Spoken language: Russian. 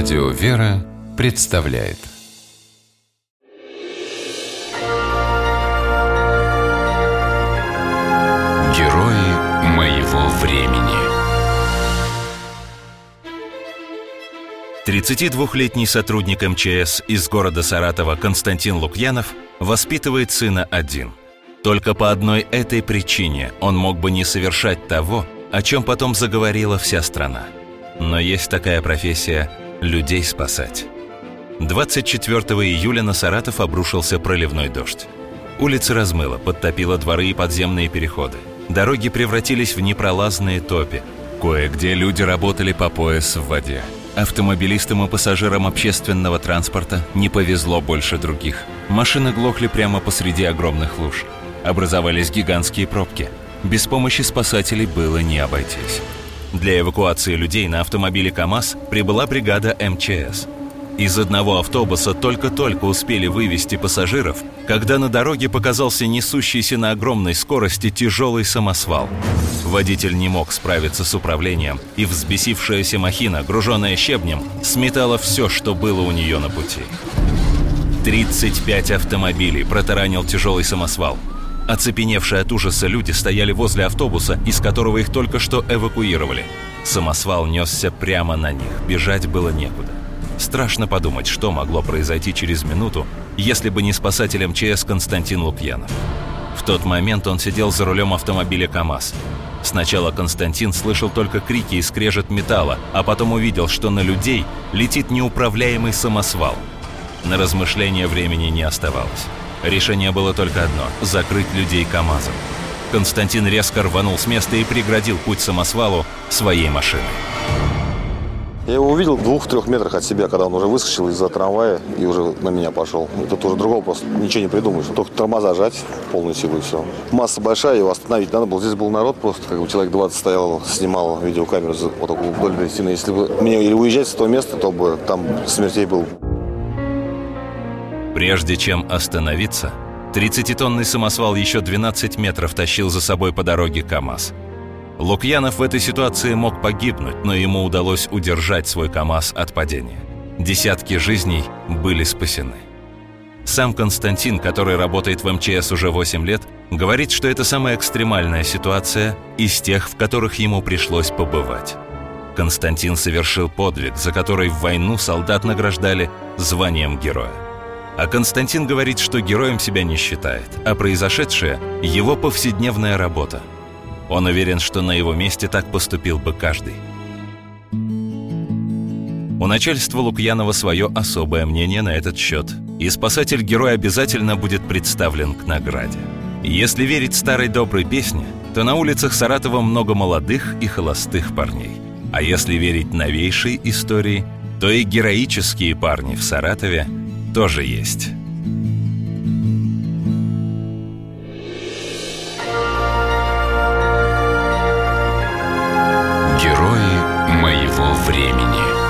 Радио «Вера» представляет Герои моего времени 32-летний сотрудник МЧС из города Саратова Константин Лукьянов воспитывает сына один. Только по одной этой причине он мог бы не совершать того, о чем потом заговорила вся страна. Но есть такая профессия – людей спасать. 24 июля на Саратов обрушился проливной дождь. Улицы размыло, подтопило дворы и подземные переходы. Дороги превратились в непролазные топи. Кое-где люди работали по пояс в воде. Автомобилистам и пассажирам общественного транспорта не повезло больше других. Машины глохли прямо посреди огромных луж. Образовались гигантские пробки. Без помощи спасателей было не обойтись. Для эвакуации людей на автомобиле КАМАЗ прибыла бригада МЧС. Из одного автобуса только-только успели вывести пассажиров, когда на дороге показался несущийся на огромной скорости тяжелый самосвал. Водитель не мог справиться с управлением, и взбесившаяся махина, груженная щебнем, сметала все, что было у нее на пути. 35 автомобилей протаранил тяжелый самосвал – Оцепеневшие от ужаса люди стояли возле автобуса, из которого их только что эвакуировали. Самосвал несся прямо на них, бежать было некуда. Страшно подумать, что могло произойти через минуту, если бы не спасатель МЧС Константин Лукьянов. В тот момент он сидел за рулем автомобиля КАМАЗ. Сначала Константин слышал только крики и скрежет металла, а потом увидел, что на людей летит неуправляемый самосвал. На размышления времени не оставалось. Решение было только одно – закрыть людей КАМАЗом. Константин резко рванул с места и преградил путь самосвалу своей машиной. Я его увидел в двух-трех метрах от себя, когда он уже выскочил из-за трамвая и уже на меня пошел. И тут уже другого просто ничего не придумаешь. Только тормоза жать полную силу и все. Масса большая, его остановить надо было. Здесь был народ просто, как бы человек 20 стоял, снимал видеокамеру вот вдоль стены. Если бы мне или уезжать с того места, то бы там смертей был. Прежде чем остановиться, 30-тонный самосвал еще 12 метров тащил за собой по дороге КАМАЗ. Лукьянов в этой ситуации мог погибнуть, но ему удалось удержать свой КАМАЗ от падения. Десятки жизней были спасены. Сам Константин, который работает в МЧС уже 8 лет, говорит, что это самая экстремальная ситуация из тех, в которых ему пришлось побывать. Константин совершил подвиг, за который в войну солдат награждали званием героя. А Константин говорит, что героем себя не считает, а произошедшее – его повседневная работа. Он уверен, что на его месте так поступил бы каждый. У начальства Лукьянова свое особое мнение на этот счет, и спасатель-герой обязательно будет представлен к награде. Если верить старой доброй песне, то на улицах Саратова много молодых и холостых парней. А если верить новейшей истории, то и героические парни в Саратове тоже есть. Герои моего времени.